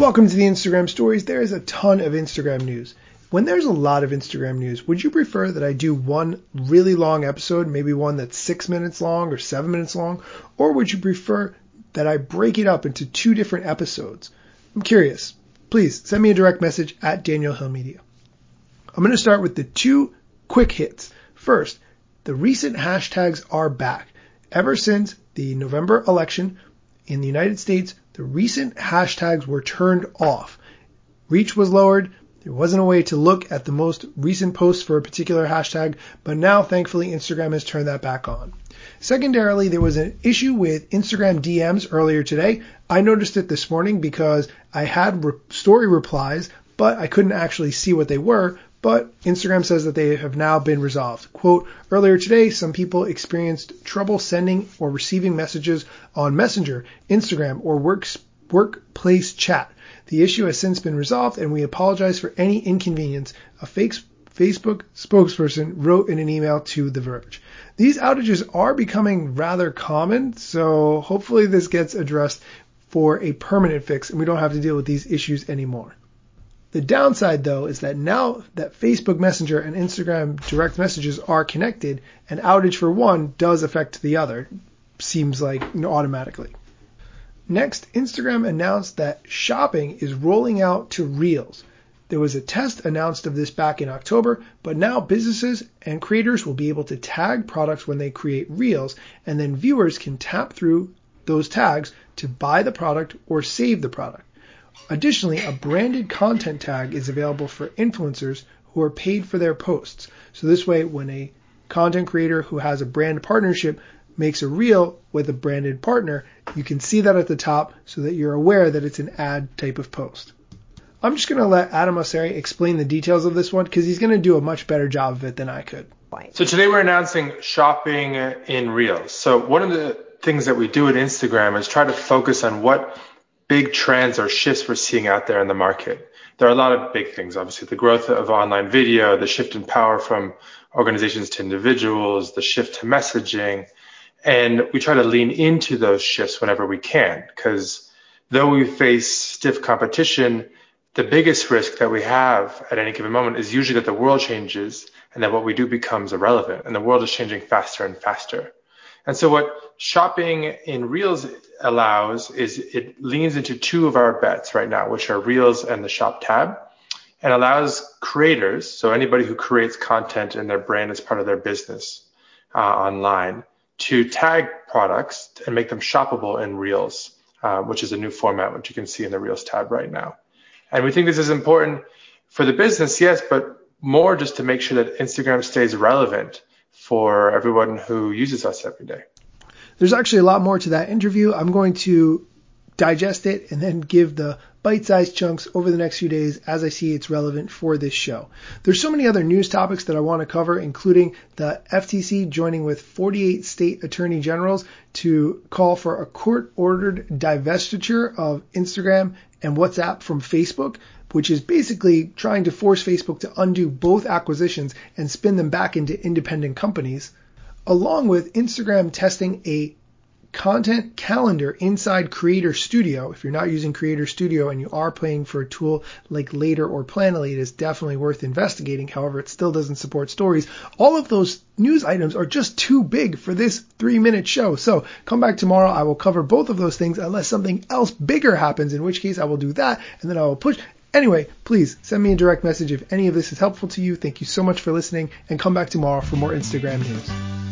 Welcome to the Instagram stories. There is a ton of Instagram news. When there's a lot of Instagram news, would you prefer that I do one really long episode, maybe one that's six minutes long or seven minutes long, or would you prefer that I break it up into two different episodes? I'm curious. Please send me a direct message at Daniel Hill Media. I'm going to start with the two quick hits. First, the recent hashtags are back. Ever since the November election in the United States, the recent hashtags were turned off. Reach was lowered. There wasn't a way to look at the most recent posts for a particular hashtag, but now thankfully Instagram has turned that back on. Secondarily, there was an issue with Instagram DMs earlier today. I noticed it this morning because I had re- story replies, but I couldn't actually see what they were. But Instagram says that they have now been resolved. Quote, earlier today, some people experienced trouble sending or receiving messages on Messenger, Instagram, or works, workplace chat. The issue has since been resolved and we apologize for any inconvenience. A fake Facebook spokesperson wrote in an email to The Verge. These outages are becoming rather common, so hopefully this gets addressed for a permanent fix and we don't have to deal with these issues anymore. The downside though is that now that Facebook Messenger and Instagram direct messages are connected, an outage for one does affect the other. Seems like you know, automatically. Next, Instagram announced that shopping is rolling out to Reels. There was a test announced of this back in October, but now businesses and creators will be able to tag products when they create Reels, and then viewers can tap through those tags to buy the product or save the product. Additionally, a branded content tag is available for influencers who are paid for their posts. So this way, when a content creator who has a brand partnership makes a reel with a branded partner, you can see that at the top so that you're aware that it's an ad type of post. I'm just going to let Adam Mosseri explain the details of this one because he's going to do a much better job of it than I could. So today we're announcing shopping in Reels. So one of the things that we do at Instagram is try to focus on what big trends or shifts we're seeing out there in the market. There are a lot of big things, obviously, the growth of online video, the shift in power from organizations to individuals, the shift to messaging. And we try to lean into those shifts whenever we can, because though we face stiff competition, the biggest risk that we have at any given moment is usually that the world changes and that what we do becomes irrelevant. And the world is changing faster and faster. And so what shopping in Reels allows is it leans into two of our bets right now, which are Reels and the Shop tab, and allows creators, so anybody who creates content and their brand as part of their business uh, online, to tag products and make them shoppable in Reels, uh, which is a new format, which you can see in the Reels tab right now. And we think this is important for the business, yes, but more just to make sure that Instagram stays relevant for everyone who uses us every day. There's actually a lot more to that interview. I'm going to digest it and then give the bite-sized chunks over the next few days as I see it's relevant for this show. There's so many other news topics that I want to cover, including the FTC joining with 48 state attorney generals to call for a court-ordered divestiture of Instagram and WhatsApp from Facebook, which is basically trying to force Facebook to undo both acquisitions and spin them back into independent companies along with Instagram testing a content calendar inside Creator Studio. If you're not using Creator Studio and you are paying for a tool like Later or Planoly, it is definitely worth investigating. However, it still doesn't support stories. All of those news items are just too big for this three minute show. So come back tomorrow. I will cover both of those things unless something else bigger happens, in which case I will do that and then I will push. Anyway, please send me a direct message if any of this is helpful to you. Thank you so much for listening and come back tomorrow for more Instagram news.